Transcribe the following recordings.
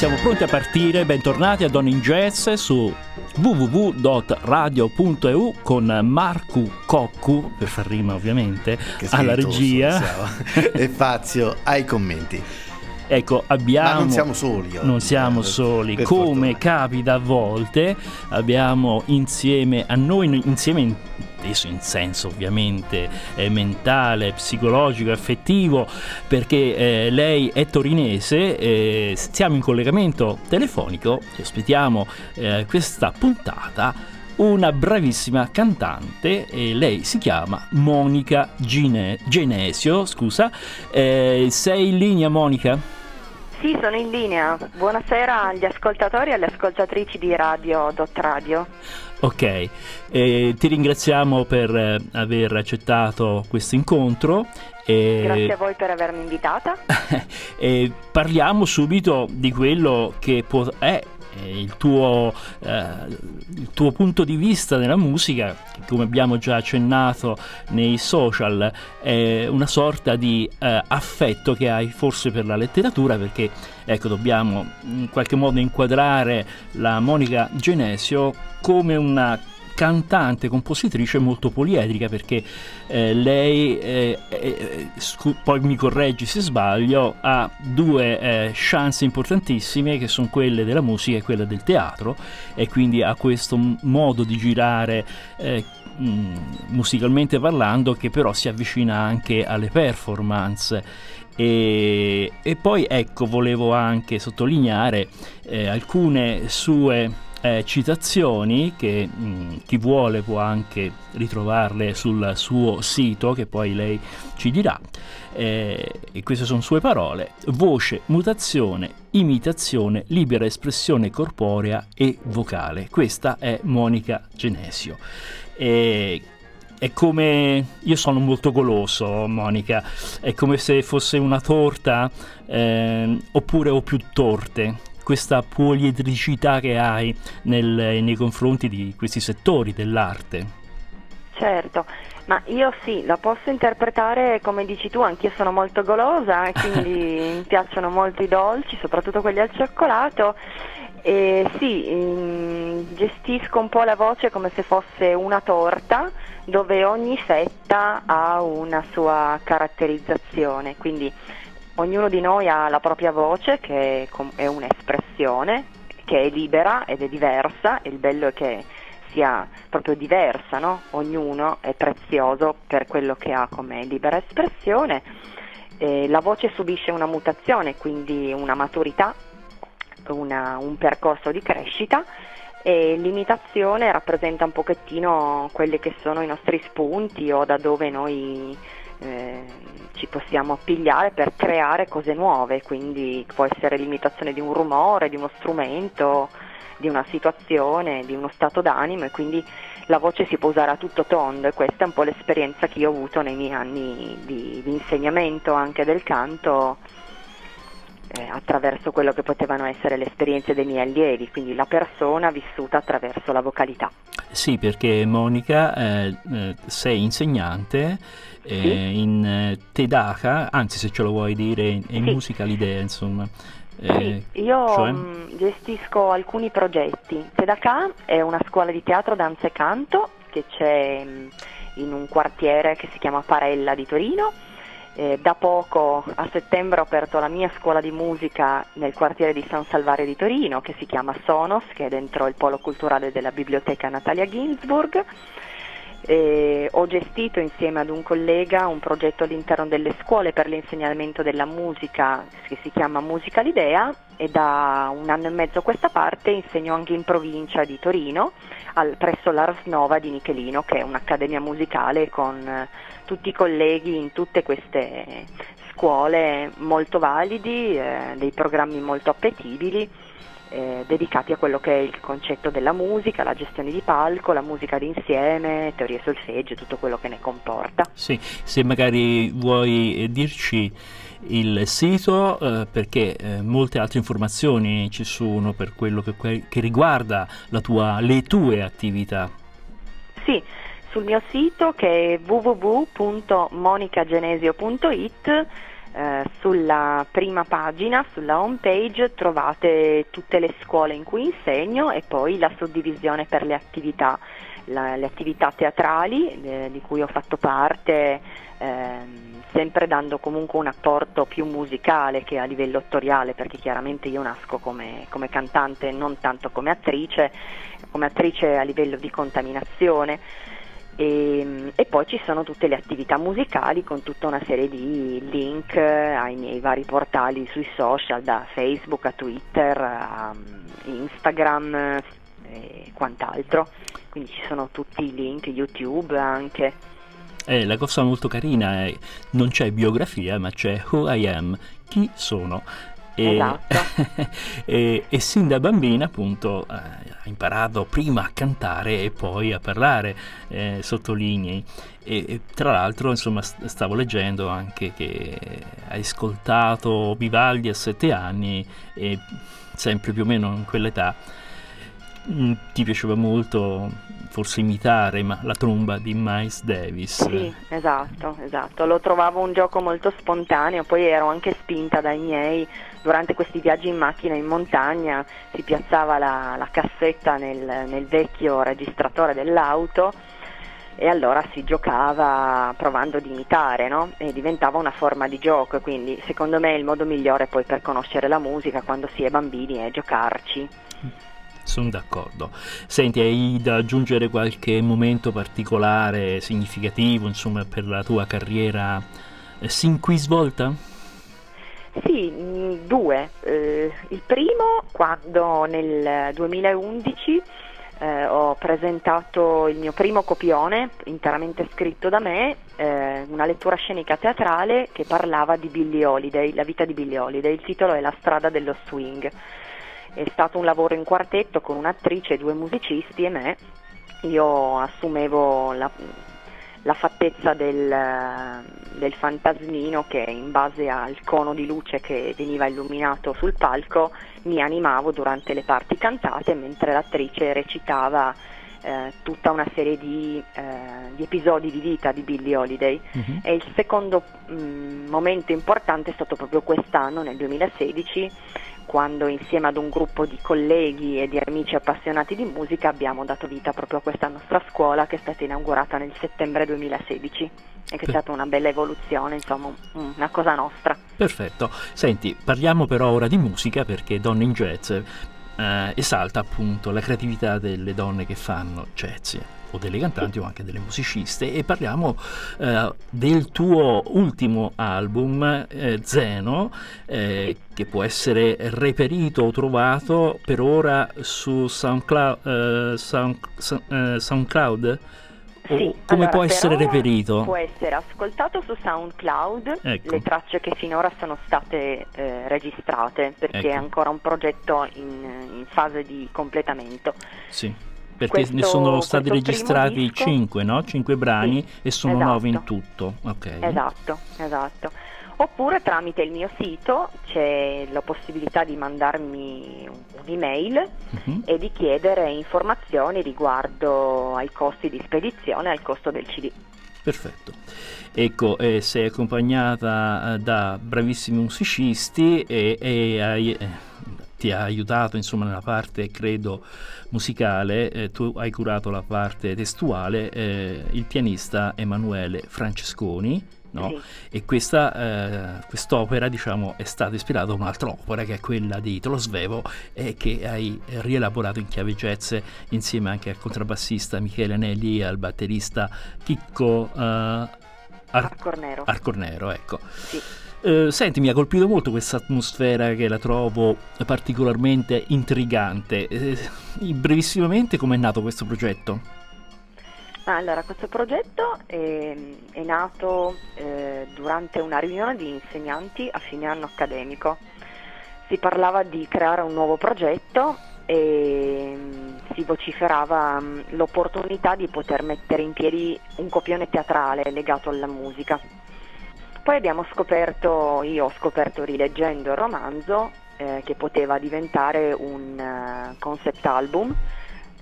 Siamo pronti a partire, bentornati a Don in Jazz su www.radio.eu con Marco Coccu, per far rima ovviamente, alla regia. e Fazio ai commenti. Ecco, abbiamo... Ma non siamo soli. Oggi, non siamo soli, come fortuna. capita a volte, abbiamo insieme a noi, insieme in, adesso in senso ovviamente eh, mentale, psicologico, affettivo, perché eh, lei è torinese, eh, siamo in collegamento telefonico, ci aspettiamo eh, questa puntata una bravissima cantante e lei si chiama Monica Gine- Genesio, scusa. Eh, sei in linea Monica? Sì, sono in linea. Buonasera agli ascoltatori e alle ascoltatrici di Radio Dot Radio. Ok, eh, ti ringraziamo per eh, aver accettato questo incontro. Eh, Grazie a voi per avermi invitata. parliamo subito di quello che può, è il tuo, eh, il tuo, punto di vista nella musica, come abbiamo già accennato nei social, è una sorta di eh, affetto che hai forse per la letteratura, perché ecco, dobbiamo in qualche modo inquadrare la Monica Genesio come una cantante, compositrice molto poliedrica perché eh, lei, eh, eh, scu- poi mi correggi se sbaglio, ha due eh, chance importantissime che sono quelle della musica e quella del teatro e quindi ha questo m- modo di girare eh, musicalmente parlando che però si avvicina anche alle performance. E, e poi ecco volevo anche sottolineare eh, alcune sue eh, citazioni che mh, mm, chi vuole può anche ritrovarle sul suo sito che poi lei ci dirà. Eh, e queste sono sue parole. Voce, mutazione, imitazione, libera espressione corporea e vocale. Questa è Monica Genesio. E è come io sono molto goloso, Monica. È come se fosse una torta eh, oppure ho più torte questa poliedricità che hai nel, nei confronti di questi settori dell'arte. Certo, ma io sì, la posso interpretare come dici tu, anch'io sono molto golosa, quindi mi piacciono molto i dolci, soprattutto quelli al cioccolato. E sì, mm, gestisco un po' la voce come se fosse una torta dove ogni fetta ha una sua caratterizzazione, quindi ognuno di noi ha la propria voce che è un'espressione che è libera ed è diversa e il bello è che sia proprio diversa, no? ognuno è prezioso per quello che ha come libera espressione. Eh, la voce subisce una mutazione, quindi una maturità, una, un percorso di crescita e l'imitazione rappresenta un pochettino quelli che sono i nostri spunti o da dove noi eh, ci possiamo appigliare per creare cose nuove, quindi può essere l'imitazione di un rumore, di uno strumento, di una situazione, di uno stato d'animo e quindi la voce si può usare a tutto tondo e questa è un po' l'esperienza che io ho avuto nei miei anni di, di insegnamento anche del canto eh, attraverso quello che potevano essere le esperienze dei miei allievi, quindi la persona vissuta attraverso la vocalità. Sì, perché Monica eh, eh, sei insegnante eh, sì. in eh, Tedaka, anzi se ce lo vuoi dire in, in sì. musica l'idea, insomma. Eh, sì, io cioè? mh, gestisco alcuni progetti. Tedaka è una scuola di teatro, danza e canto che c'è mh, in un quartiere che si chiama Parella di Torino eh, da poco, a settembre, ho aperto la mia scuola di musica nel quartiere di San Salvario di Torino, che si chiama Sonos, che è dentro il polo culturale della biblioteca Natalia Ginsburg. Eh, ho gestito insieme ad un collega un progetto all'interno delle scuole per l'insegnamento della musica che si chiama Musica l'Idea e da un anno e mezzo a questa parte insegno anche in provincia di Torino al, presso l'Ars Nova di Nichelino che è un'accademia musicale con eh, tutti i colleghi in tutte queste scuole molto validi, eh, dei programmi molto appetibili eh, dedicati a quello che è il concetto della musica, la gestione di palco, la musica d'insieme, teorie solfeggio, tutto quello che ne comporta. Sì, se magari vuoi eh, dirci il sito eh, perché eh, molte altre informazioni ci sono per quello che, che riguarda tua, le tue attività. Sì, sul mio sito che è www.monicagenesio.it Eh, sulla prima pagina, sulla home page, trovate tutte le scuole in cui insegno e poi la suddivisione per le attività, la, le attività teatrali eh, di cui ho fatto parte, ehm, sempre dando comunque un apporto più musicale che a livello attoriale, perché chiaramente io nasco come, come cantante, non tanto come attrice, come attrice a livello di contaminazione. E, e, poi ci sono tutte le attività musicali con tutta una serie di link ai miei vari portali sui social, da Facebook a Twitter a Instagram e quant'altro. Quindi ci sono tutti i link, YouTube anche. Eh, la cosa molto carina è non c'è biografia, ma c'è Who I Am, chi sono. E, esatto. e, e, sin da bambina appunto eh, ha imparato prima a cantare e poi a parlare, eh, sottolinei. E, e, tra l'altro insomma stavo leggendo anche che hai ascoltato Vivaldi a sette anni e sempre più o meno in quell'età mm, ti piaceva molto forse imitare ma la tromba di Miles Davis. Sì, esatto, esatto. Lo trovavo un gioco molto spontaneo, poi ero anche spinta dai miei durante questi viaggi in macchina in montagna, si piazzava la, la cassetta nel, nel vecchio registratore dell'auto e allora si giocava provando ad imitare, no? E diventava una forma di gioco, e quindi secondo me il modo migliore poi per conoscere la musica quando si è bambini è giocarci. Sono d'accordo. Senti, hai da aggiungere qualche momento particolare, significativo, insomma, per la tua carriera eh, sin qui svolta? Sì, mm, due. Eh, il primo quando nel 2011 eh, ho presentato il mio primo copione interamente scritto da me, eh, una lettura scenica teatrale che parlava di Billie Holiday, la vita di Billie Holiday. Il titolo è La strada dello swing è stato un lavoro in quartetto con un'attrice, due musicisti e me. Io assumevo la, la fattezza del, del, fantasmino che in base al cono di luce che veniva illuminato sul palco mi animavo durante le parti cantate mentre l'attrice recitava eh, tutta una serie di, eh, di, episodi di vita di Billie Holiday uh-huh. e il secondo mh, mm, momento importante è stato proprio quest'anno, nel 2016, quando insieme ad un gruppo di colleghi e di amici appassionati di musica abbiamo dato vita proprio a questa nostra scuola che è stata inaugurata nel settembre 2016 e che è stata una bella evoluzione, insomma una cosa nostra. Perfetto, senti, parliamo però ora di musica perché Donne in Jazz eh, esalta appunto la creatività delle donne che fanno jazz o delle cantanti o anche delle musiciste e parliamo eh, del tuo ultimo album eh, Zeno eh, che può essere reperito o trovato per ora su SoundCloud, eh, Sound, eh, SoundCloud? Sì, come allora, può essere reperito? Può essere ascoltato su SoundCloud, ecco. le tracce che finora sono state eh, registrate perché ecco. è ancora un progetto in, in fase di completamento. Sì perché questo, ne sono stati registrati 5, no? 5 brani sì, e sono esatto. 9 in tutto. Okay. Esatto, esatto. Oppure tramite il mio sito c'è la possibilità di mandarmi un'email uh-huh. e di chiedere informazioni riguardo ai costi di spedizione e al costo del CD. Perfetto. Ecco, eh, sei accompagnata eh, da bravissimi musicisti e, e hai... Eh, ti ha aiutato insomma nella parte credo musicale, eh, tu hai curato la parte testuale, eh, il pianista Emanuele Francesconi. No? Sì. E questa, eh, quest'opera diciamo, è stata ispirata da un'altra opera che è quella di Italo Svevo e che hai rielaborato in chiave jazz insieme anche al contrabbassista Michele Anelli e al batterista Chicco uh, Ar- Arcornero. Arcornero ecco. Sì. Eh, senti, mi ha colpito molto questa atmosfera che la trovo particolarmente intrigante. Eh, brevissimamente, com'è nato questo progetto? Allora, questo progetto è, è nato eh, durante una riunione di insegnanti a fine anno accademico. Si parlava di creare un nuovo progetto e mm, si vociferava mm, l'opportunità di poter mettere in piedi un copione teatrale legato alla musica. Poi abbiamo scoperto, io ho scoperto rileggendo il romanzo, eh, che poteva diventare un uh, concept album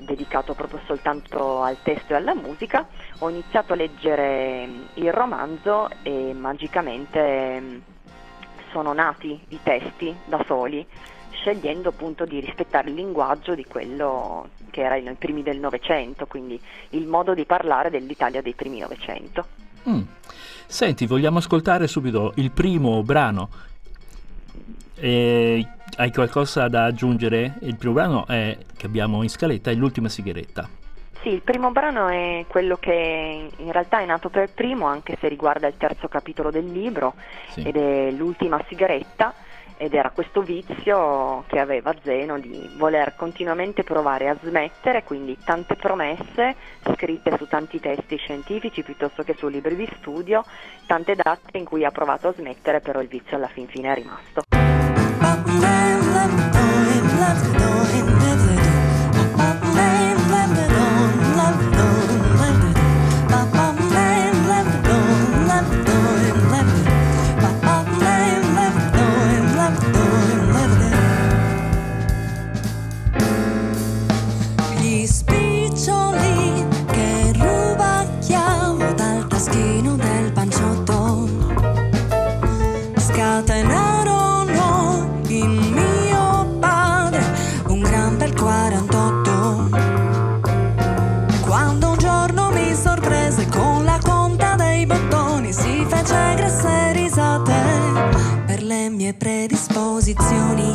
dedicato proprio soltanto al testo e alla musica. Ho iniziato a leggere mm, il romanzo e magicamente mm, sono nati i testi da soli, scegliendo appunto di rispettare il linguaggio di quello che era nei primi del Novecento, quindi il modo di parlare dell'Italia dei primi Novecento. Mm. Senti, vogliamo ascoltare subito il primo brano. E hai qualcosa da aggiungere? Il primo brano è, che abbiamo in scaletta è l'ultima sigaretta. Sì, il primo brano è quello che in realtà è nato per primo, anche se riguarda il terzo capitolo del libro, sì. ed è l'ultima sigaretta ed era questo vizio che aveva Zeno di voler continuamente provare a smettere, quindi tante promesse scritte su tanti testi scientifici piuttosto che su libri di studio, tante date in cui ha provato a smettere, però il vizio alla fin fine è rimasto. Dentro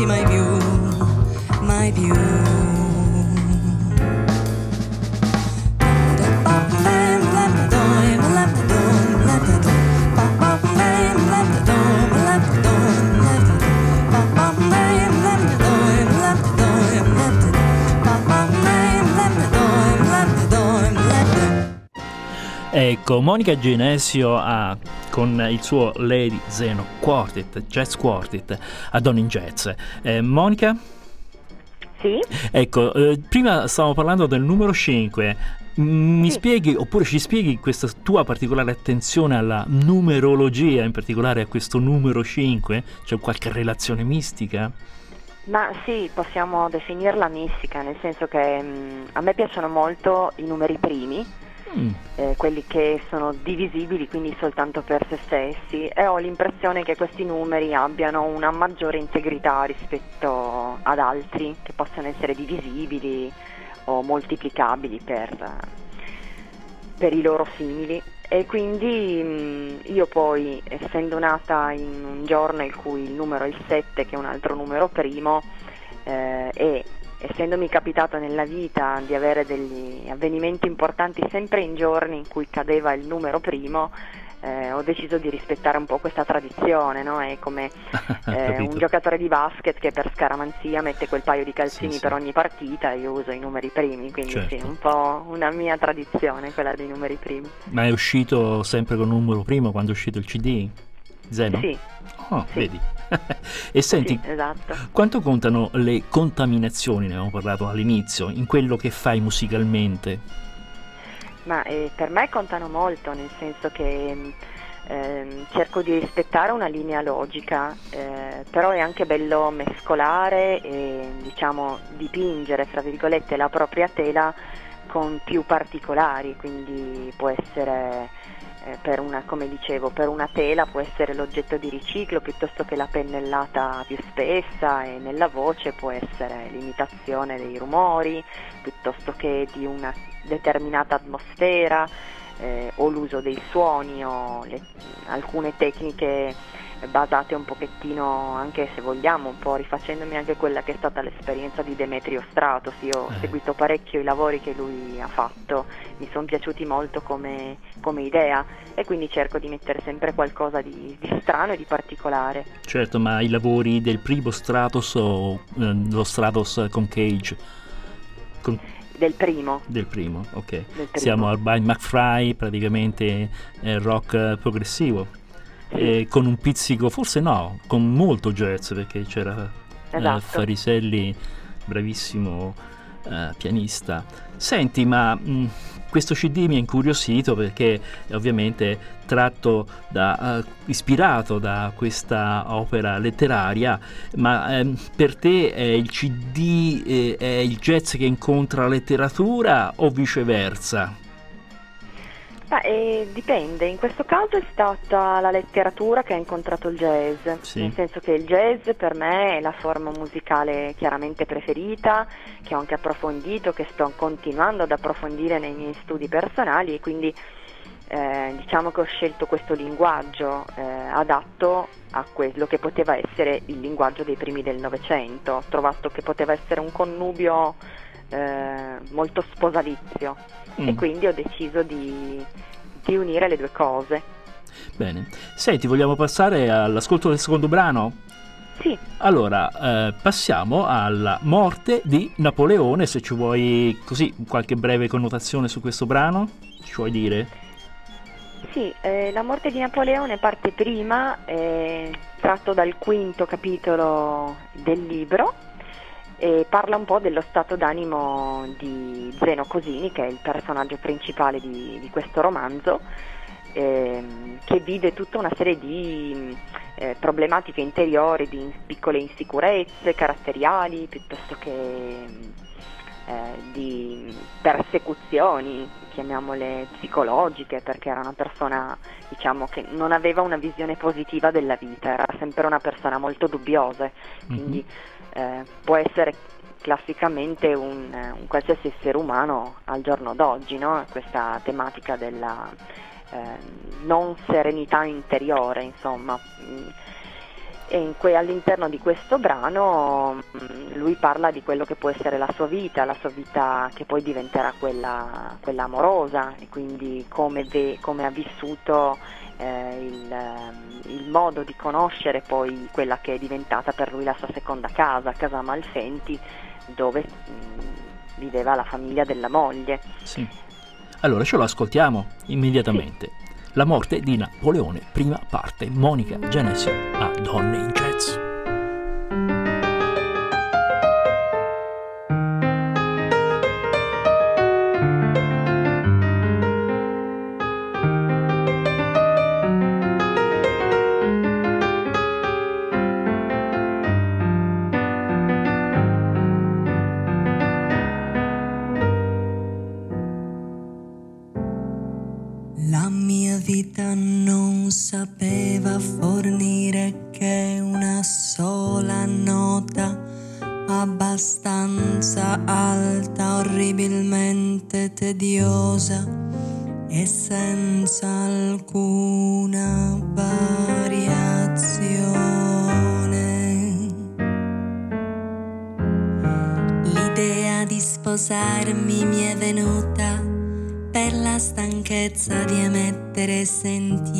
tanti mai più, mai più. Ecco, Monica Genesio ha con il suo Lady Zeno Quartet, Jazz Quartet, a Don in Jazz. Eh, Monica? Sì? Ecco, eh, prima stavamo parlando del numero 5. Mi Sì. spieghi, oppure ci spieghi questa tua particolare attenzione alla numerologia, in particolare a questo numero 5? C'è qualche relazione mistica? Ma sì, possiamo definirla mistica, nel senso che mm, a me piacciono molto i numeri primi, Mm, eh, quelli che sono divisibili quindi soltanto per se stessi e ho l'impressione che questi numeri abbiano una maggiore integrità rispetto ad altri che possono essere divisibili o moltiplicabili per, per i loro simili. E quindi mh, io poi essendo nata in un giorno in cui il numero è il 7 che è un altro numero primo eh, e essendomi capitato nella vita di avere degli avvenimenti importanti sempre in giorni in cui cadeva il numero primo, eh, ho deciso di rispettare un po' questa tradizione, no? È come eh, un giocatore di basket che per scaramanzia mette quel paio di calzini Sì, sì. per ogni partita e io uso i numeri primi, quindi sì, Certo. un po' una mia tradizione quella dei numeri primi. Ma è uscito sempre con numero primo quando è uscito il CD? Zeno? Sì, Oh, Sì. vedi. e senti, sì, esatto. quanto contano le contaminazioni, ne avevamo parlato all'inizio, in quello che fai musicalmente? Ma eh, per me contano molto, nel senso che ehm, cerco di rispettare una linea logica, eh, però è anche bello mescolare e diciamo dipingere, fra virgolette, la propria tela con più particolari, quindi può essere eh, per una, come dicevo, per una tela può essere l'oggetto di riciclo piuttosto che la pennellata più spessa e nella voce può essere l'imitazione dei rumori piuttosto che di una determinata atmosfera eh, o l'uso dei suoni o le- alcune tecniche basate un pochettino anche se vogliamo un po' rifacendomi anche quella che è stata l'esperienza di Demetrio Stratos io ho Eh. seguito parecchio i lavori che lui ha fatto mi sono piaciuti molto come, come idea e quindi cerco di mettere sempre qualcosa di, di strano e di particolare Certo, ma i lavori del primo Stratos o eh, lo Stratos con Cage? Con- del primo, del primo, ok. del primo. Siamo al Brian McFry, praticamente eh, rock eh, progressivo, eh, con un pizzico, forse no, con molto jazz perché c'era eh, Esatto. Fariselli, bravissimo eh, pianista. Senti, ma mh, questo CD mi ha incuriosito perché è ovviamente tratto da, eh, ispirato da questa opera letteraria, ma ehm, per te è il CD eh, è il jazz che incontra la letteratura o viceversa? Ma, eh, dipende, in questo caso è stata la letteratura che ha incontrato il jazz, Sì. nel senso che il jazz per me è la forma musicale chiaramente preferita, che ho anche approfondito, che sto continuando ad approfondire nei miei studi personali e quindi eh, diciamo che ho scelto questo linguaggio eh, adatto a quello che poteva essere il linguaggio dei primi del Novecento, ho trovato che poteva essere un connubio eh, molto sposalizio e Mm. quindi ho deciso di, di unire le due cose. Bene. Senti, vogliamo passare all'ascolto del secondo brano? Sì, Allora, eh, passiamo alla morte di Napoleone, se ci vuoi così qualche breve connotazione su questo brano, ci vuoi dire? sì eh, la morte di Napoleone parte prima, è tratto dal quinto capitolo del libro e parla un po' dello stato d'animo di Zeno Cosini, che è il personaggio principale di, di questo romanzo, ehm, che vive tutta una serie di eh, problematiche interiori, di piccole insicurezze caratteriali, piuttosto che eh, di persecuzioni, chiamiamole psicologiche, perché era una persona diciamo, che non aveva una visione positiva della vita, era sempre una persona molto dubbiosa, quindi mm-hmm. Eh, può essere classicamente un, un, qualsiasi essere umano al giorno d'oggi, no? questa tematica della eh, non serenità interiore, insomma. E que- all'interno di questo brano mh, lui parla di quello che può essere la sua vita, la sua vita che poi diventerà quella, quella amorosa e quindi come, ve- come ha vissuto eh, il, il, modo di conoscere poi quella che è diventata per lui la sua seconda casa, Casa Malfenti, dove mh, viveva la famiglia della moglie. Sì. Allora ce lo ascoltiamo immediatamente. Sì. La morte di Napoleone, prima parte, Monica Genesio a Donne in Jazz. Sposarmi mi è venuta per la stanchezza di emettere e sentire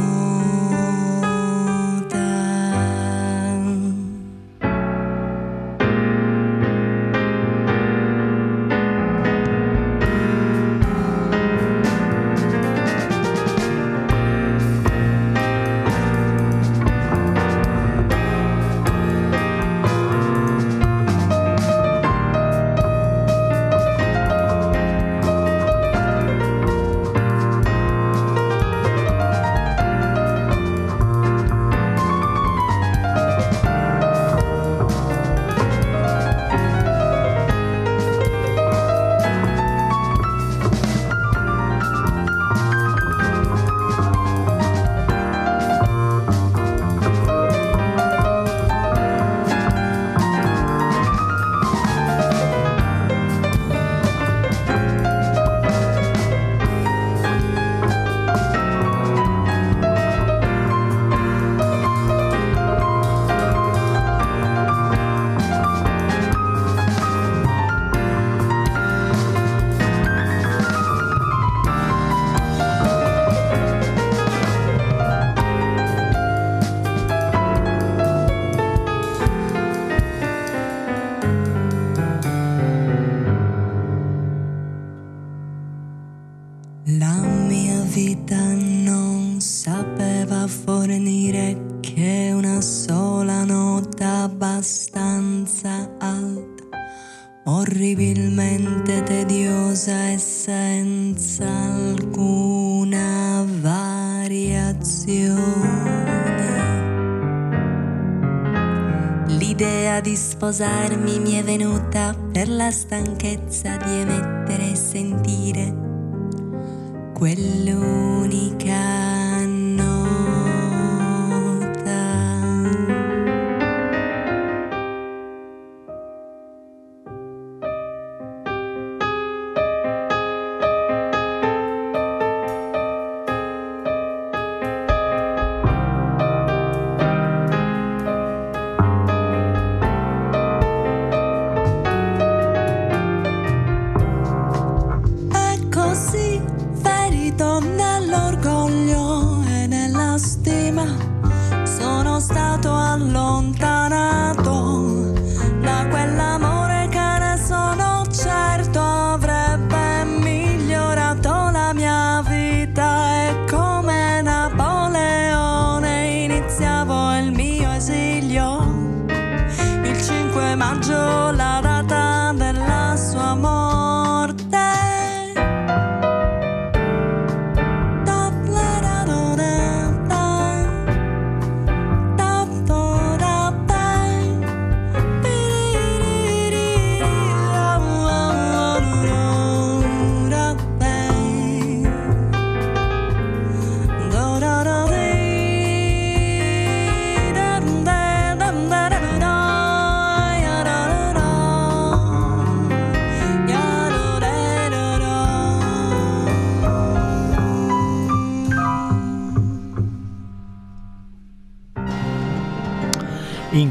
di sposarmi mi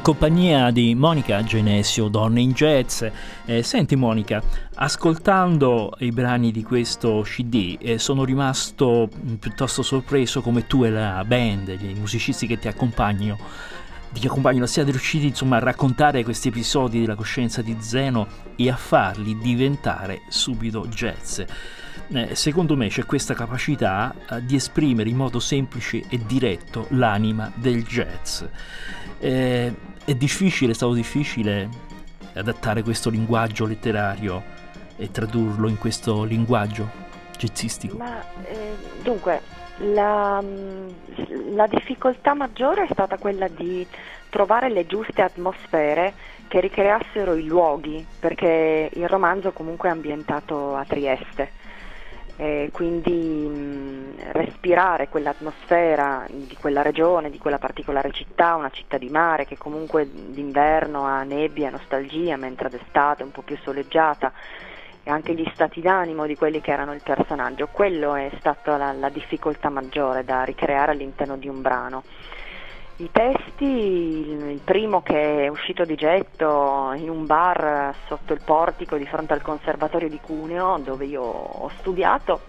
in compagnia di Monica Genesio, Donne in Jazz. Eh, senti Monica, ascoltando i brani di questo CD eh, sono rimasto mm, piuttosto sorpreso come tu e la band, i musicisti che ti accompagnano, ti accompagnano siate riusciti insomma a raccontare questi episodi della coscienza di Zeno e a farli diventare subito jazz. Eh, secondo me c'è questa capacità eh, di esprimere in modo semplice e diretto l'anima del jazz. Eh, è difficile, è stato difficile adattare questo linguaggio letterario e tradurlo in questo linguaggio jazzistico. Ma dunque, la, mm, la difficoltà maggiore è stata quella di trovare le giuste atmosfere che ricreassero i luoghi, perché il romanzo comunque è ambientato a Trieste. E quindi mh, respirare quell'atmosfera di quella regione, di quella particolare città, una città di mare che comunque d'inverno ha nebbia, nostalgia, mentre d'estate è un po' più soleggiata, e anche gli stati d'animo di quelli che erano il personaggio, quello è stata la, la difficoltà maggiore da ricreare all'interno di un brano. I testi, il, primo che è uscito di getto in un bar sotto il portico di fronte al conservatorio di Cuneo dove io ho studiato,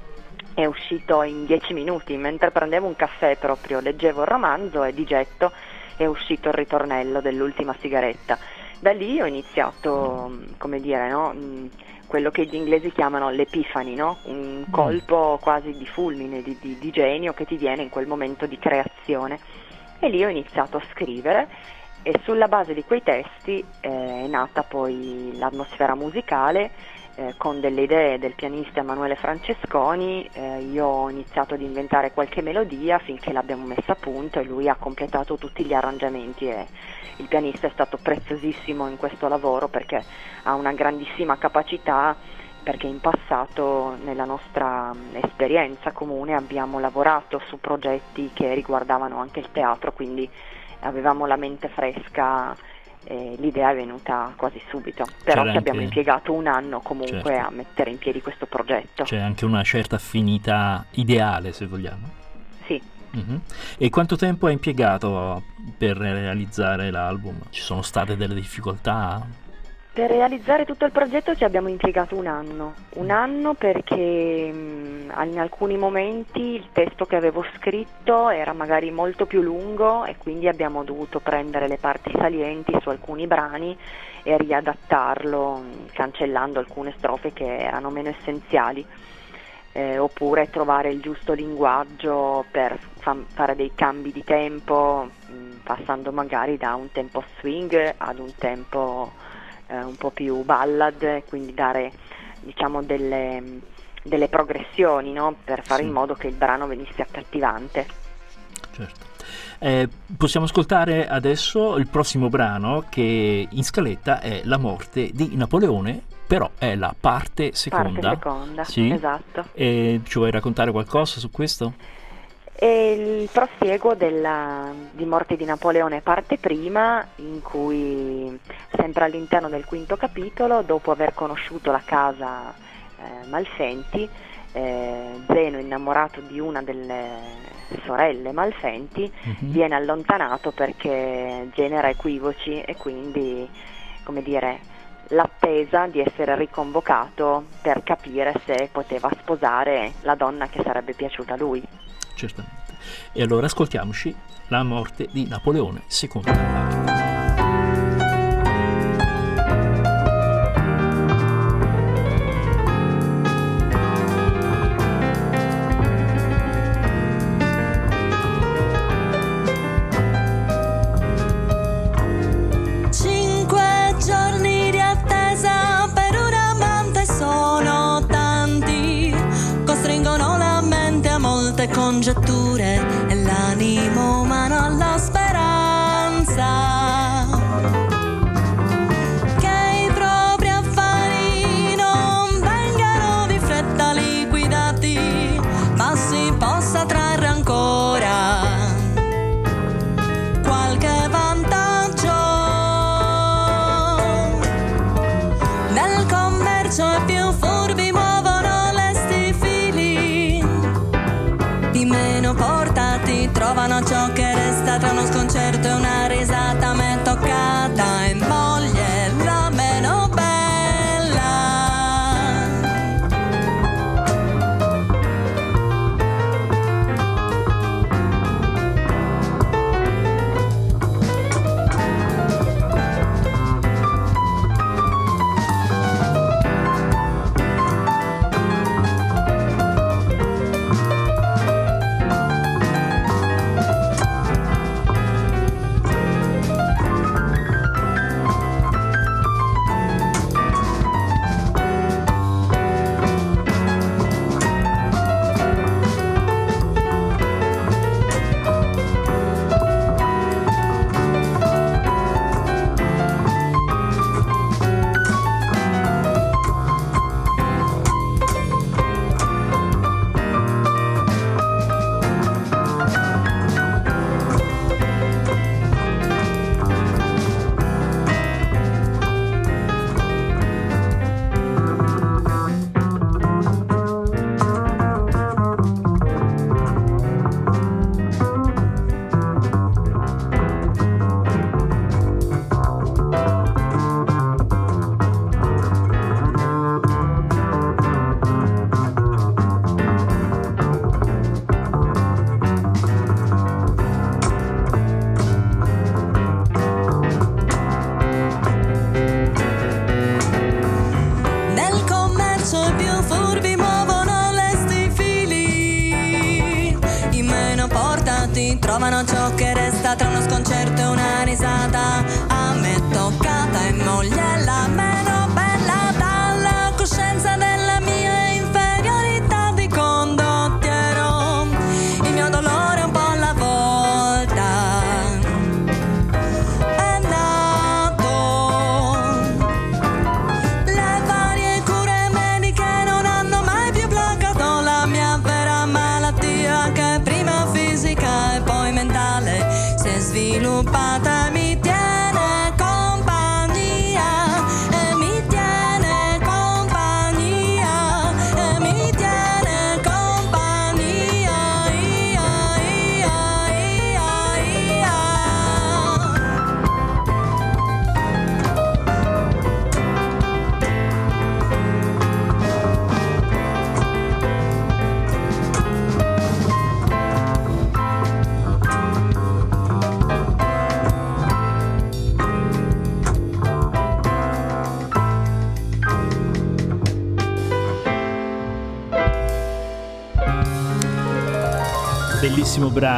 è uscito in dieci minuti, mentre prendevo un caffè proprio, leggevo il romanzo e di getto è uscito il ritornello dell'ultima sigaretta. Da lì ho iniziato, come dire, no? Mm, quello che gli inglesi chiamano l'epifani, no? un colpo quasi di fulmine, di, di, di genio che ti viene in quel momento di creazione e lì ho iniziato a scrivere e sulla base di quei testi eh, è nata poi l'atmosfera musicale eh, con delle idee del pianista Emanuele Francesconi, eh, io ho iniziato ad inventare qualche melodia finché l'abbiamo messa a punto e lui ha completato tutti gli arrangiamenti e il pianista è stato preziosissimo in questo lavoro perché ha una grandissima capacità perché in passato nella nostra esperienza comune abbiamo lavorato su progetti che riguardavano anche il teatro, quindi avevamo la mente fresca e l'idea è venuta quasi subito, però ci abbiamo anche- impiegato un anno comunque Certo. a mettere in piedi questo progetto. C'è anche una certa affinità ideale, se vogliamo. Sì. Mhm. E quanto tempo hai impiegato per realizzare l'album? Ci sono state delle difficoltà? Per realizzare tutto il progetto ci abbiamo impiegato un anno, un anno perché mh, in alcuni momenti il testo che avevo scritto era magari molto più lungo e quindi abbiamo dovuto prendere le parti salienti su alcuni brani e riadattarlo mh, cancellando alcune strofe che erano meno essenziali. eh, oppure trovare il giusto linguaggio per fa- fare dei cambi di tempo, mh, passando magari da un tempo swing ad un tempo eh, un po' più ballad, quindi dare diciamo delle, delle progressioni no? per fare Sì. in modo che il brano venisse accattivante. Certo. Eh, possiamo ascoltare adesso il prossimo brano che in scaletta è La morte di Napoleone, però è la parte seconda. Parte seconda, Sì. esatto. E ci vuoi raccontare qualcosa su questo? E il prosieguo della, di Morte di Napoleone parte prima, in cui sempre all'interno del quinto capitolo, dopo aver conosciuto la casa eh, Malfenti, eh, Zeno, innamorato di una delle sorelle Malfenti, Mhm. viene allontanato perché genera equivoci e quindi, come dire, l'attesa di essere riconvocato per capire se poteva sposare la donna che sarebbe piaciuta a lui. Certamente. E allora ascoltiamoci La morte di Napoleone, seconda molte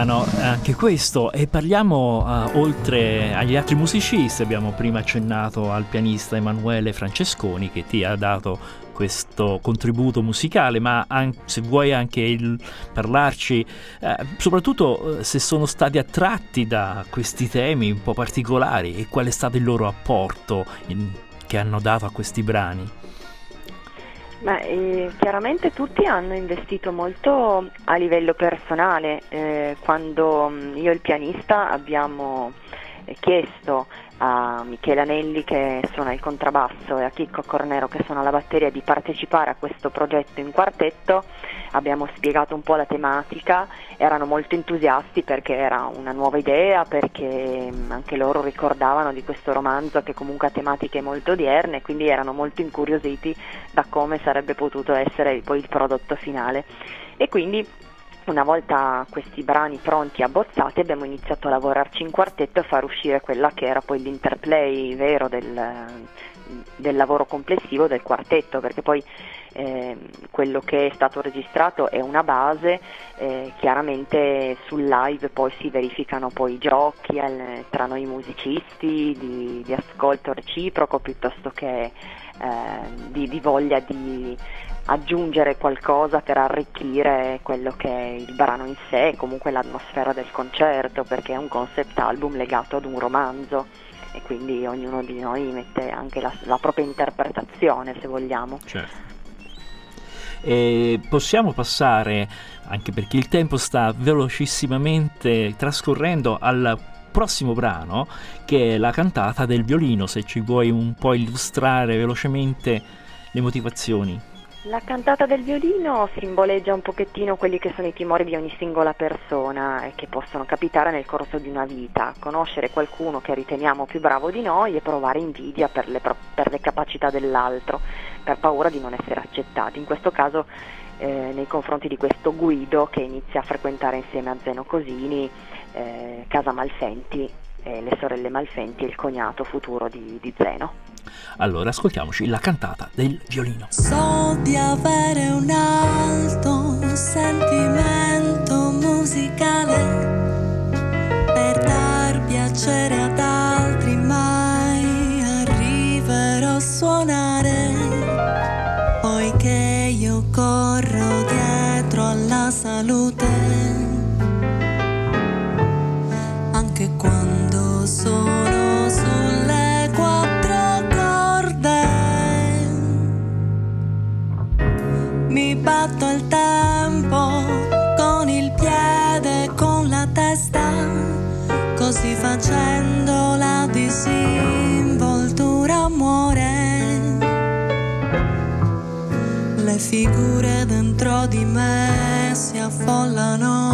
brano, anche questo. E parliamo uh, oltre agli altri musicisti, abbiamo prima accennato al pianista Emanuele Francesconi che ti ha dato questo contributo musicale, ma an- se vuoi anche il, parlarci, eh, soprattutto eh, se sono stati attratti da questi temi un po' particolari e qual è stato il loro apporto in, che hanno dato a questi brani. Beh, eh, chiaramente tutti hanno investito molto a livello personale. Eh, quando mm, io e il pianista abbiamo eh, chiesto a Michele Anelli che suona il contrabbasso e a Chicco Cornero che suona la batteria di partecipare a questo progetto in quartetto, abbiamo spiegato un po' la tematica, erano molto entusiasti perché era una nuova idea, perché mm, anche loro ricordavano di questo romanzo che comunque ha tematiche molto odierne, quindi erano molto incuriositi da come sarebbe potuto essere poi il prodotto finale. E quindi una volta questi brani pronti e abbozzati abbiamo iniziato a lavorarci in quartetto e far uscire quella che era poi l'interplay vero del, del lavoro complessivo del quartetto, perché poi eh, quello che è stato registrato è una base, eh, chiaramente sul live poi si verificano poi i giochi eh, tra noi musicisti, di, di, ascolto reciproco piuttosto che eh, di, di voglia di aggiungere qualcosa per arricchire quello che è il brano in sé e comunque l'atmosfera del concerto perché è un concept album legato ad un romanzo e quindi ognuno di noi mette anche la, la propria interpretazione se vogliamo. Certo. E possiamo passare, anche perché il tempo sta velocissimamente trascorrendo, al prossimo brano che è la cantata del violino, se ci vuoi un po' illustrare velocemente le motivazioni. La cantata del violino simboleggia un pochettino quelli che sono i timori di ogni singola persona e che possono capitare nel corso di una vita, conoscere qualcuno che riteniamo più bravo di noi e provare invidia per le, per le capacità dell'altro, per paura di non essere accettati. In questo caso eh, nei confronti di questo Guido che inizia a frequentare insieme a Zeno Cosini eh, Casa Malfenti, eh, le sorelle Malfenti e il cognato futuro di, di Zeno. Allora ascoltiamoci la cantata del violino. So di avere un alto sentimento musicale figure dentro di me si affollano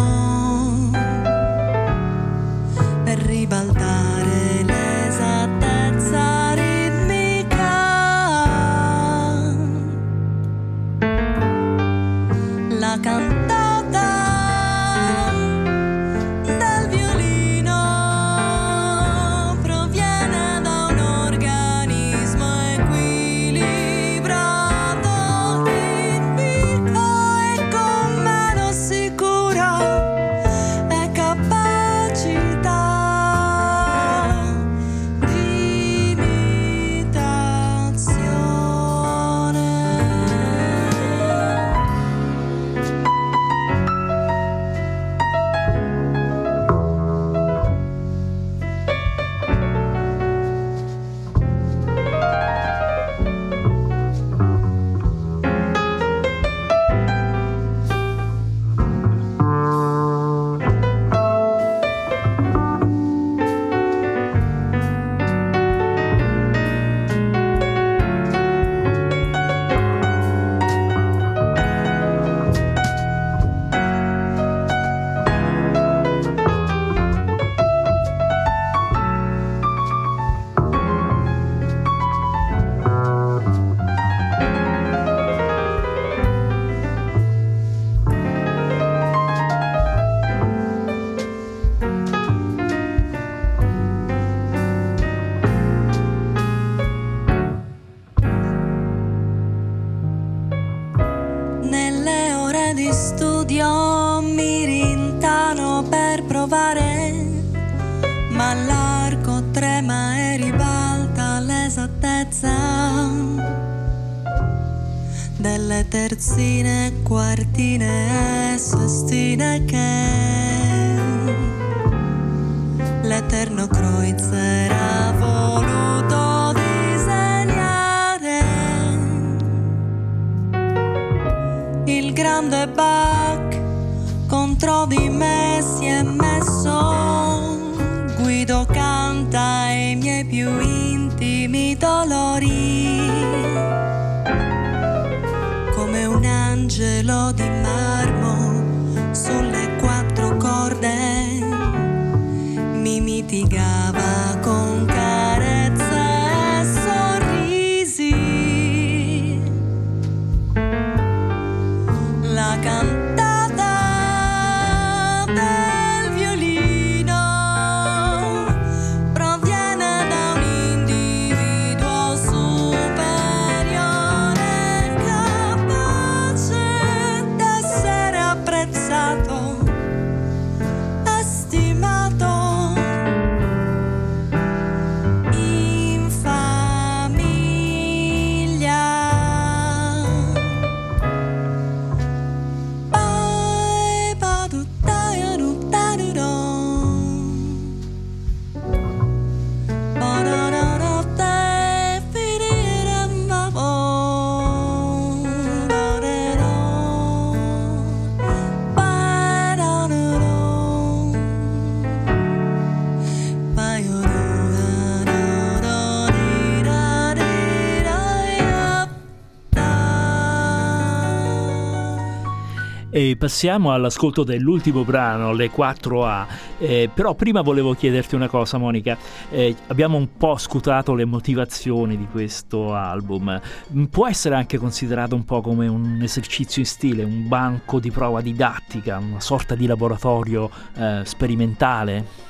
Passiamo all'ascolto dell'ultimo brano, le 4A. Eh, però prima volevo chiederti una cosa, Monica. Eh, abbiamo un po' scutato le motivazioni di questo album. Mm, Può essere anche considerato un po' come un esercizio in stile, un banco di prova didattica, una sorta di laboratorio eh, sperimentale?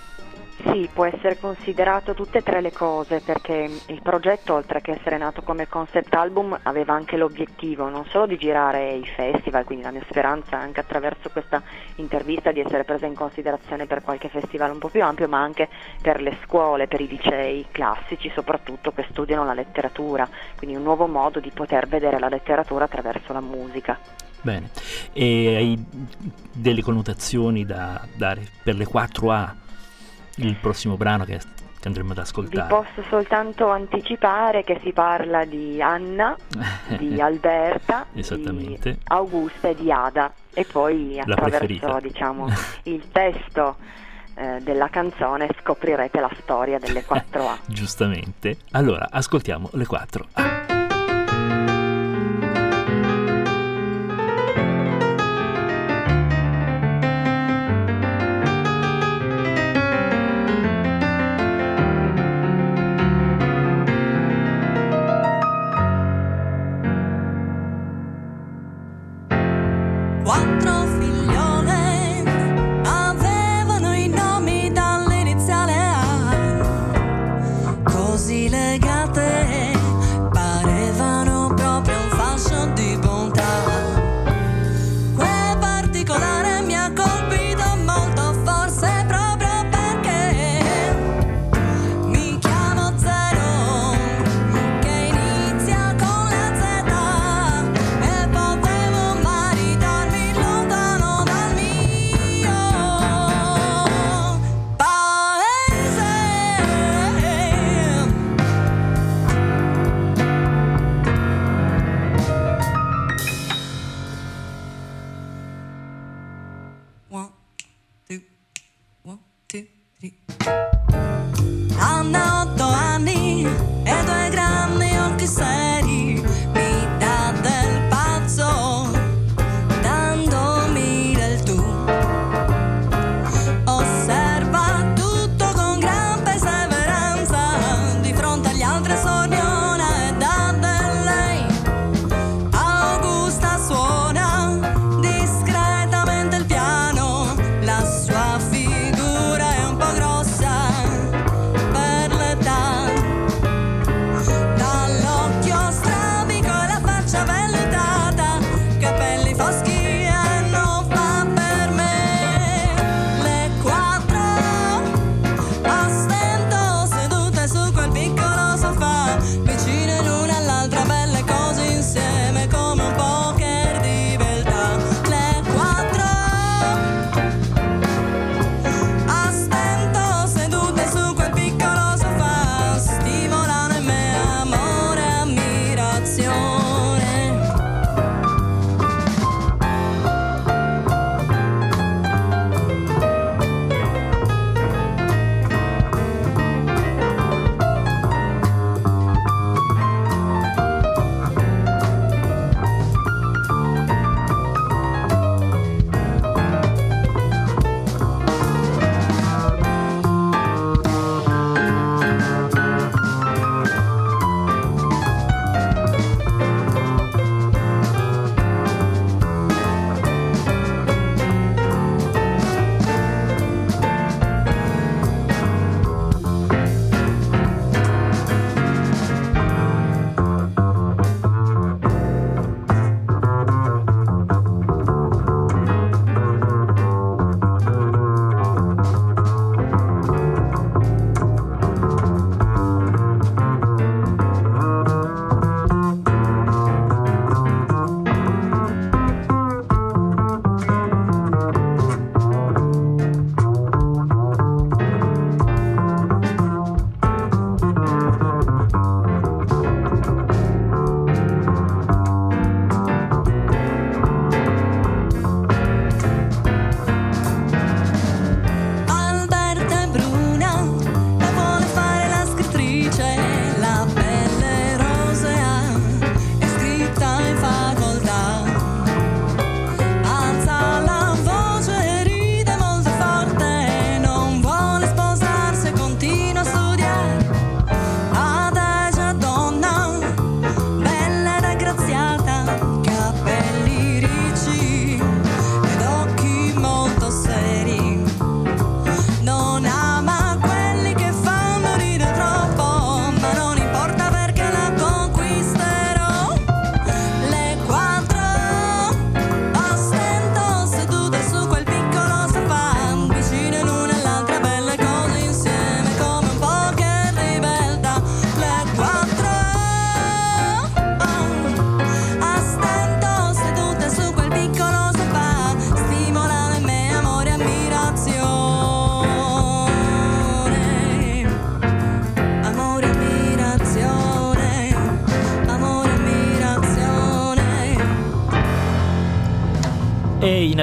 Sì, può essere considerato tutte e tre le cose perché il progetto, oltre che essere nato come concept album, aveva anche l'obiettivo non solo di girare i festival, quindi la mia speranza anche attraverso questa intervista di essere presa in considerazione per qualche festival un po' più ampio, ma anche per le scuole, per i licei classici soprattutto che studiano la letteratura, quindi un nuovo modo di poter vedere la letteratura attraverso la musica. Bene. E hai delle connotazioni da dare per le 4A? Il prossimo brano che, che andremo ad Vi ascoltare. posso soltanto anticipare che si parla di Anna, di Alberta, Esattamente. di Augusta e di Ada e poi La attraverso diciamo, il testo eh, della canzone scoprirete la storia delle 4A. Giustamente. Allora, ascoltiamo le 4A.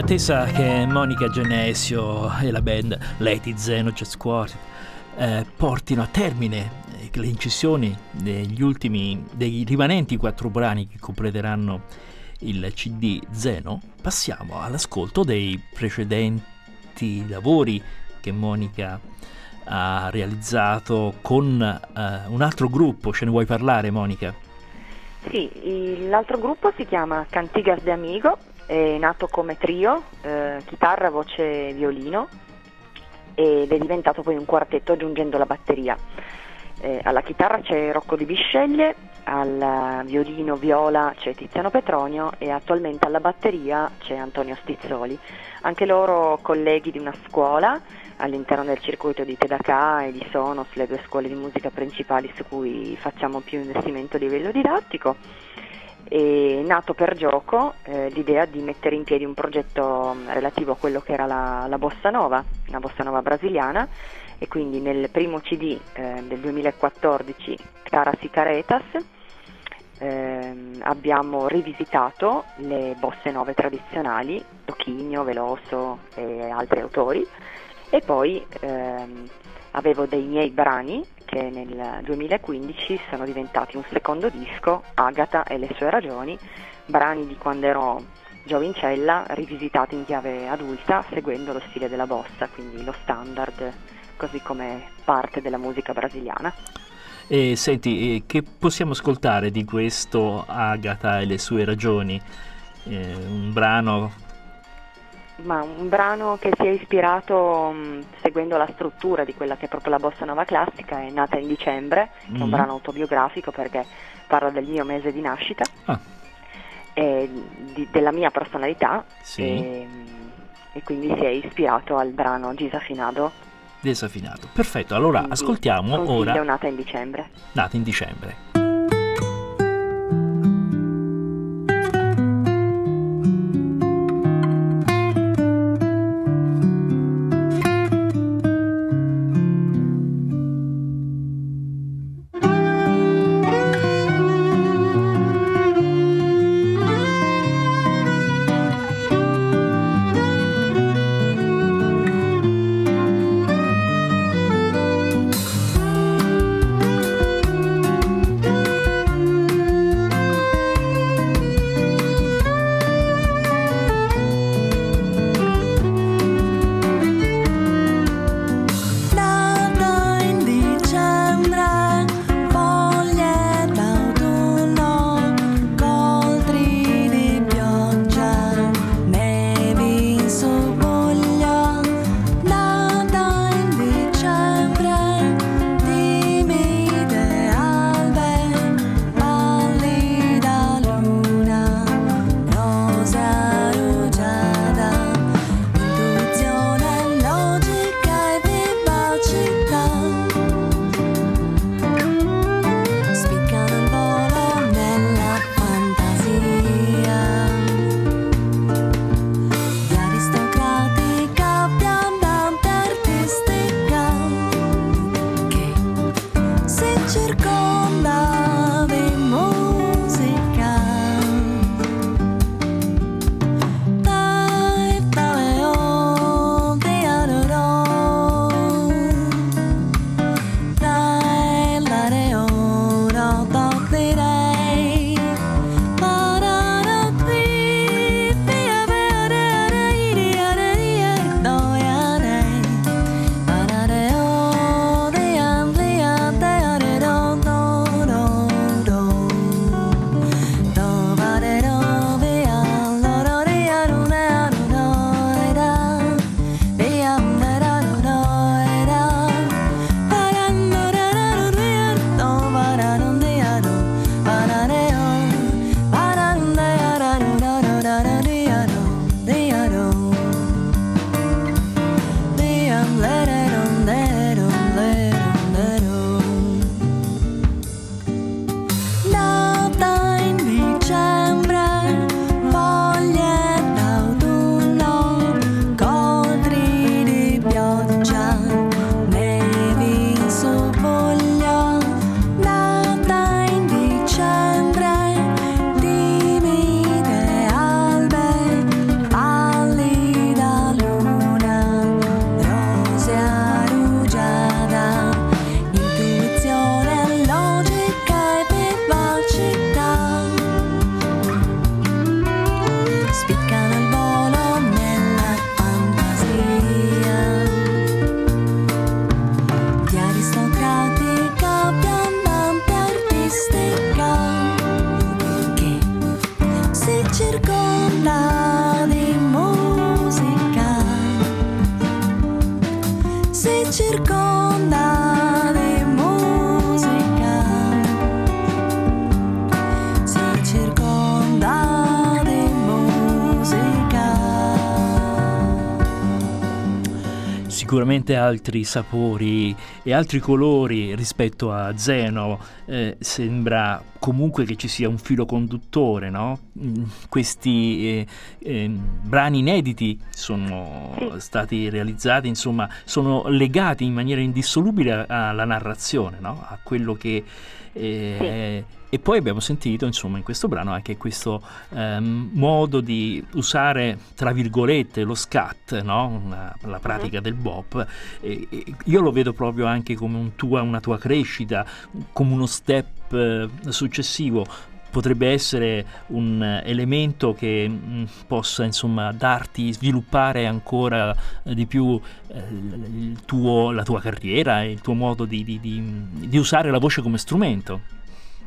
Attesa che Monica Genesio e la band Lady Zeno Jazz Quartet eh, portino a termine le incisioni degli ultimi, dei rimanenti quattro brani che completeranno il CD Zeno, passiamo all'ascolto dei precedenti lavori che Monica ha realizzato con eh, un altro gruppo. Ce ne vuoi parlare, Monica? Sì, l'altro gruppo si chiama Cantigas de Amigo è nato come trio, eh, chitarra, voce, violino ed è diventato poi un quartetto aggiungendo la batteria. Eh, alla chitarra c'è Rocco Di Bisceglie, al violino viola c'è Tiziano Petronio e attualmente alla batteria c'è Antonio Stizzoli. Anche loro colleghi di una scuola all'interno del circuito di Tedaka e di Sonos, le due scuole di musica principali su cui facciamo più investimento a livello didattico è nato per gioco eh, l'idea di mettere in piedi un progetto mm, relativo a quello che era la, la bossa nova, la bossa nova brasiliana. E quindi nel primo CD eh, del 2014 Caras y eh, abbiamo rivisitato le bosse nove tradizionali, Tocchigno, Veloso e altri autori. E poi ehm, avevo dei miei brani che nel 2015 sono diventati un secondo disco, Agata e le sue ragioni, brani di quando ero giovincella rivisitati in chiave adulta seguendo lo stile della bossa, quindi lo standard, così come parte della musica brasiliana. E senti, che possiamo ascoltare di questo Agata e le sue ragioni? Eh, un brano ma un brano che si è ispirato mh, seguendo la struttura di quella che è proprio la bossa nova classica, è nata in dicembre, mm. è un mm. brano autobiografico perché parla del mio mese di nascita ah. e di, della mia personalità sì. e, e, quindi si è ispirato al brano Gisafinado. Desafinato, perfetto, allora quindi, ascoltiamo ora... È nata in dicembre. Nata in dicembre. Sicuramente altri sapori e altri colori rispetto a Zeno. Eh, sembra comunque che ci sia un filo conduttore, no? Mm, questi eh, eh, brani inediti sono stati realizzati, insomma, sono legati in maniera indissolubile alla narrazione, no? A quello che eh, sì e poi abbiamo sentito, insomma, in questo brano anche questo ehm, modo di usare, tra virgolette, lo scat, no? una, la pratica uh-huh. del bop. E, e io lo vedo proprio anche come un tua, una tua crescita, come uno step eh, successivo potrebbe essere un elemento che mh, mm, possa insomma darti sviluppare ancora eh, di più eh, tuo, la tua carriera e il tuo modo di, di, di, di usare la voce come strumento.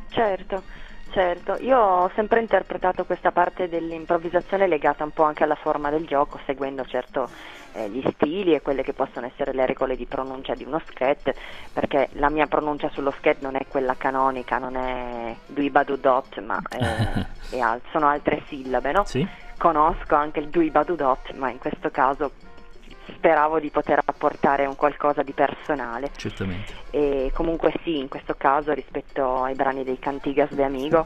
Certo, certo. Io ho sempre interpretato questa parte dell'improvvisazione legata un po' anche alla forma del gioco, seguendo certo eh, gli stili e quelle che possono essere le regole di pronuncia di uno sketch, perché la mia pronuncia sullo sketch non è quella canonica, non è duibadudot, ma è al- sono altre sillabe, no? Sì. Conosco anche il duibadudot, ma in questo caso speravo di poter apportare un qualcosa di personale. Certamente. E comunque sì, in questo caso rispetto ai brani dei Cantigas de Amigo,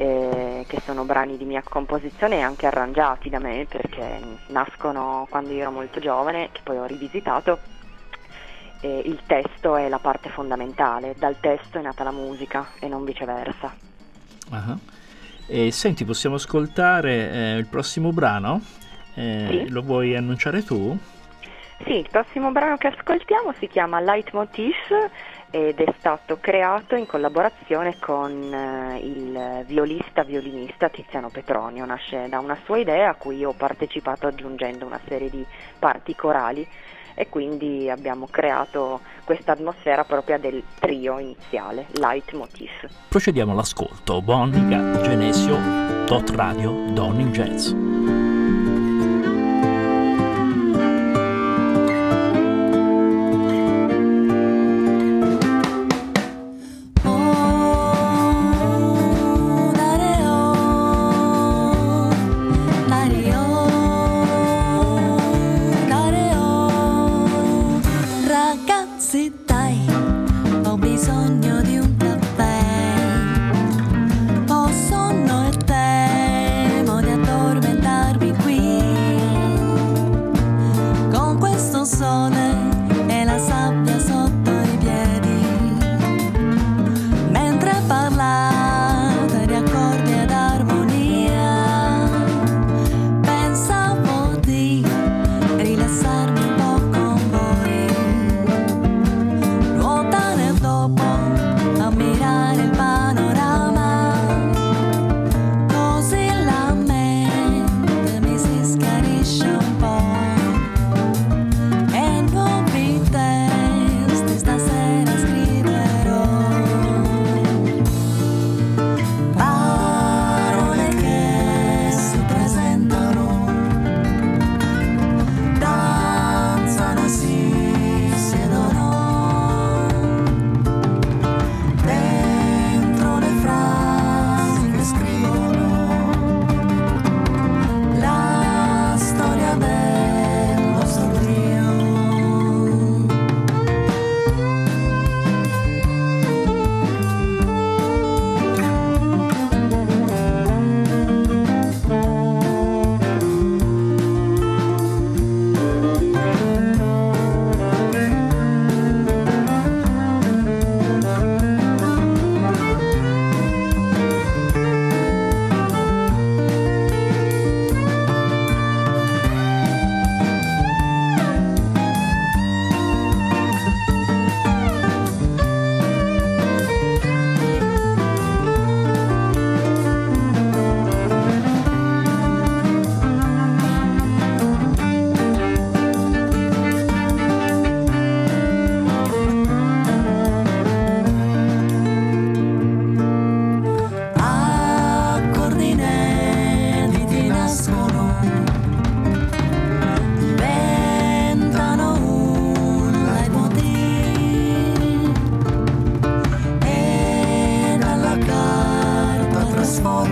eh, che sono brani di mia composizione e anche arrangiati da me perché nascono quando io ero molto giovane, che poi ho rivisitato. Eh, il testo è la parte fondamentale, dal testo è nata la musica e non viceversa. Uh-huh. E senti, possiamo ascoltare eh, il prossimo brano? Eh, sì. Lo vuoi annunciare tu? Sì, il prossimo brano che ascoltiamo si chiama Leitmotiv ed è stato creato in collaborazione con eh, il violista violinista Tiziano Petronio, nasce da una sua idea a cui ho partecipato aggiungendo una serie di parti corali e quindi abbiamo creato questa atmosfera propria del trio iniziale, Leitmotiv. Procediamo all'ascolto, Bonica, Genesio, Tot Radio, Donny Jazz.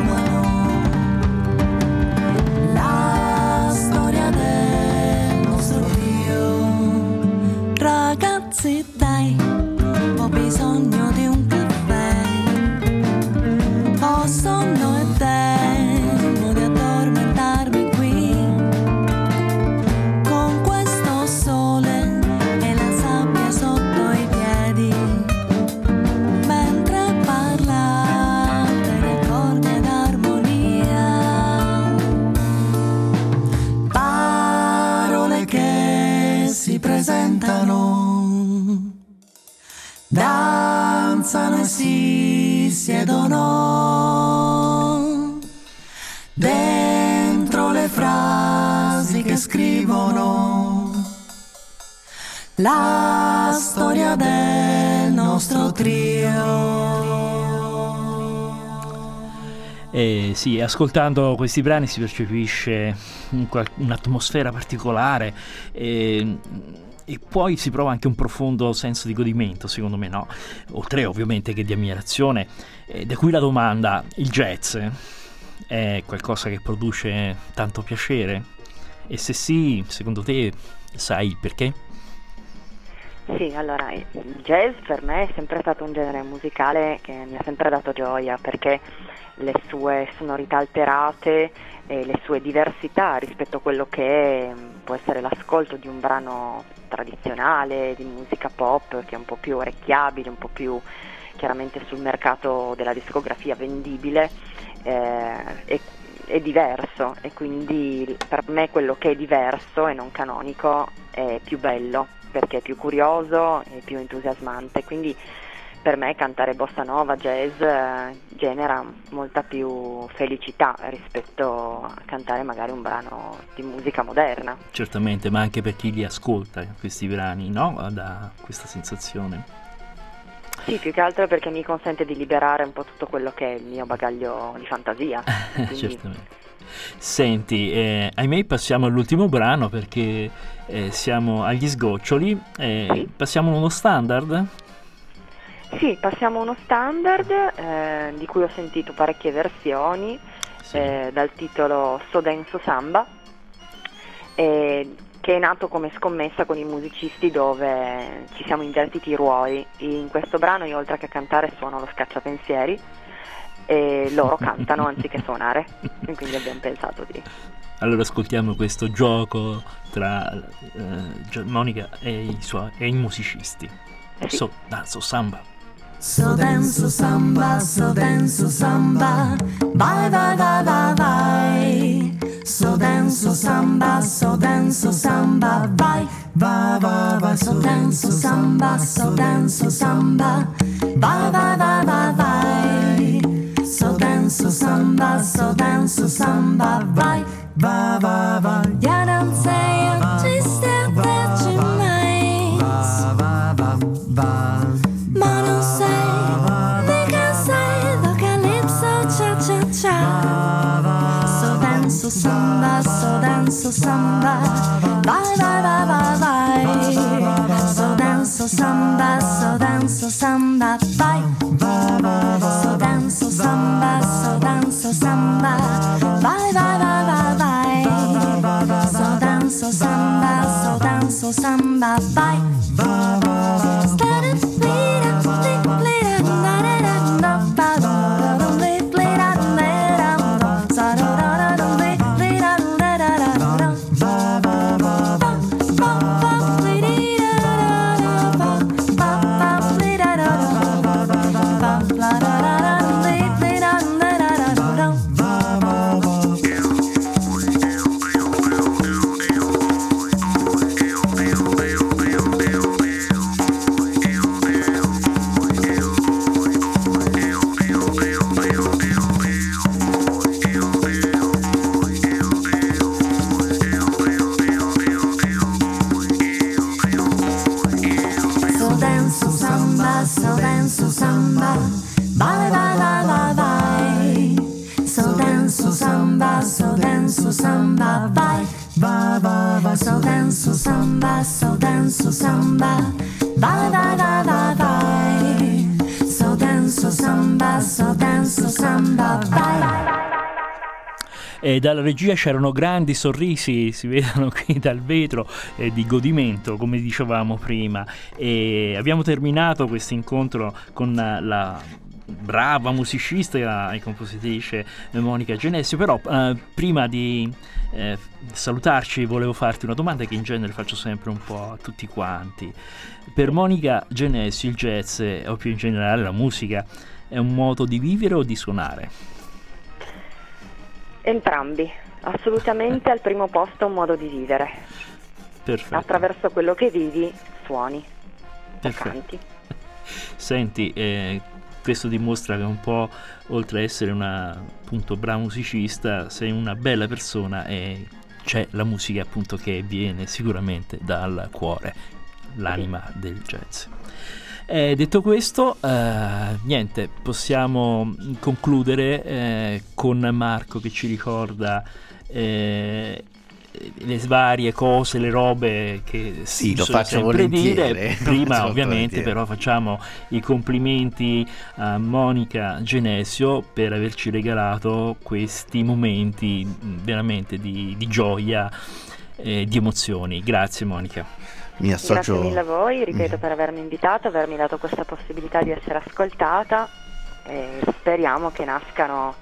one. Sì, ascoltando questi brani si percepisce un'atmosfera particolare e, e poi si prova anche un profondo senso di godimento, secondo me, no? Oltre ovviamente che di ammirazione. Eh, da qui la domanda, il jazz è qualcosa che produce tanto piacere? E se sì, secondo te sai perché? Sì, allora il jazz per me è sempre stato un genere musicale che mi ha sempre dato gioia perché le sue sonorità alterate e le sue diversità rispetto a quello che può essere l'ascolto di un brano tradizionale di musica pop che è un po' più orecchiabile, un po' più chiaramente sul mercato della discografia vendibile, eh, è, è diverso e quindi per me quello che è diverso e non canonico è più bello perché è più curioso e più entusiasmante. Quindi per me cantare bossa nova, jazz eh, genera molta più felicità rispetto a cantare magari un brano di musica moderna. Certamente, ma anche per chi li ascolta questi brani, no? Da questa sensazione. Sì, più che altro perché mi consente di liberare un po' tutto quello che è il mio bagaglio di fantasia. Quindi... Certamente. Senti, eh, ahimè passiamo all'ultimo brano perché eh, siamo agli sgoccioli. Eh. Passiamo a uno standard? Sì, passiamo a uno standard eh, di cui ho sentito parecchie versioni, Sì. eh, dal titolo So Denso Samba, eh, che è nato come scommessa con i musicisti dove ci siamo invertiti i ruoli. In questo brano io oltre che a cantare suono lo scacciapensieri e loro cantano anziché suonare, e quindi abbiamo pensato di... Allora ascoltiamo questo gioco tra eh, Monica e i, suoi, e i musicisti. Sì. So, danzo samba. So denso samba, so denso samba, vai vai vai vai vai. So denso samba, so denso samba, vai vai vai vai. So denso samba, so denso samba, vai vai vai vai vai. So denso samba, so denso samba, vai vai vai vai. Ja non denso samba, so denso samba, vai vai vai vai vai. So denso samba, so denso samba, vai. So denso samba, so denso samba, vai vai vai vai vai. So denso samba, so denso samba, vai. So E dalla regia c'erano grandi sorrisi, si vedono qui dal vetro, eh, di godimento, come dicevamo prima. E abbiamo terminato questo incontro con la brava musicista e compositrice Monica Genesio, però eh, prima di eh, salutarci volevo farti una domanda che in genere faccio sempre un po' a tutti quanti. Per Monica Genesio il jazz, o più in generale la musica, è un modo di vivere o di suonare? Entrambi, assolutamente al primo posto un modo di vivere. Perfetto. Attraverso quello che vivi suoni Perfetto. canti. Senti, eh, questo dimostra che un po', oltre a essere una appunto brava musicista, sei una bella persona e c'è la musica appunto che viene sicuramente dal cuore, l'anima del jazz. Eh, detto questo, eh, niente, possiamo concludere eh, con Marco che ci ricorda eh, le varie cose, le robe che Sì, lo faccio volentieri. dire. Prima ovviamente volentieri. però facciamo i complimenti a Monica Genesio per averci regalato questi momenti veramente di, di gioia e di emozioni. Grazie Monica. Mi Grazie associo. mille a voi, ripeto, Mm. per avermi invitato, avermi dato questa possibilità di essere ascoltata e speriamo che nascano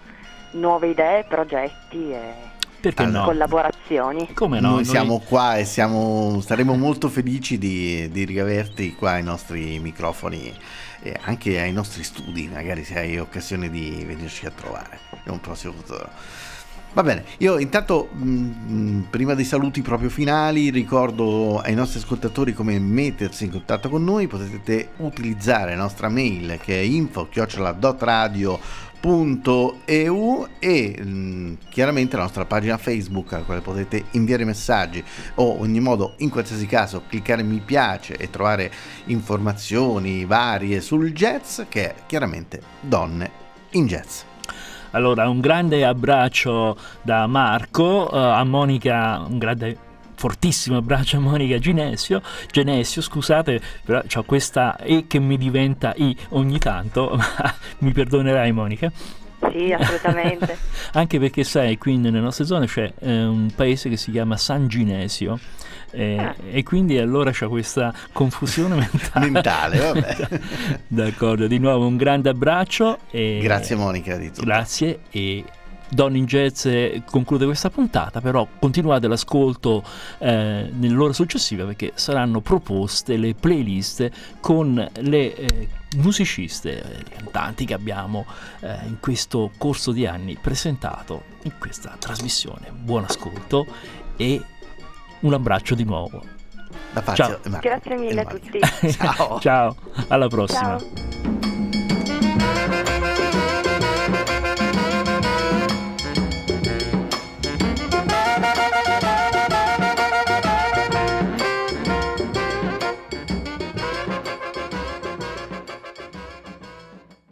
nuove idee, progetti e Perché Allora. no? collaborazioni. Come no? Noi siamo qua e siamo, saremo molto felici di, di riaverti qua ai nostri microfoni e anche ai nostri studi, magari se hai occasione di venirci a trovare in un prossimo futuro. Va bene, io intanto mh, prima dei saluti proprio finali ricordo ai nostri ascoltatori come mettersi in contatto con noi, potete utilizzare la nostra mail che è info-radio.eu e mh, chiaramente la nostra pagina Facebook alla quale potete inviare messaggi o ogni modo in qualsiasi caso cliccare mi piace e trovare informazioni varie sul jazz che è chiaramente Donne in Jazz. Allora, un grande abbraccio da Marco, eh, a Monica, un grande fortissimo abbraccio a Monica Genesio, Genesio, scusate, però ho questa E che mi diventa I ogni tanto, ma mi perdonerai Monica? Sì, assolutamente. Anche perché sai, qui nelle nostre zone c'è eh, un paese che si chiama San Ginesio eh, Ah. e quindi allora c'è questa confusione mentale. Mentale, vabbè. D'accordo, di nuovo un grande abbraccio e Grazie Monica di tutto. Grazie e Don in Jazz eh, conclude questa puntata, però continuate l'ascolto eh, nell'ora successiva perché saranno proposte le playlist con le eh, musiciste, eh, le cantanti che abbiamo eh, in questo corso di anni presentato in questa trasmissione. Buon ascolto e un abbraccio di nuovo. Da Fazio Ciao. e Marco Grazie mille e a tutti. Ciao. Ciao, alla prossima. Ciao.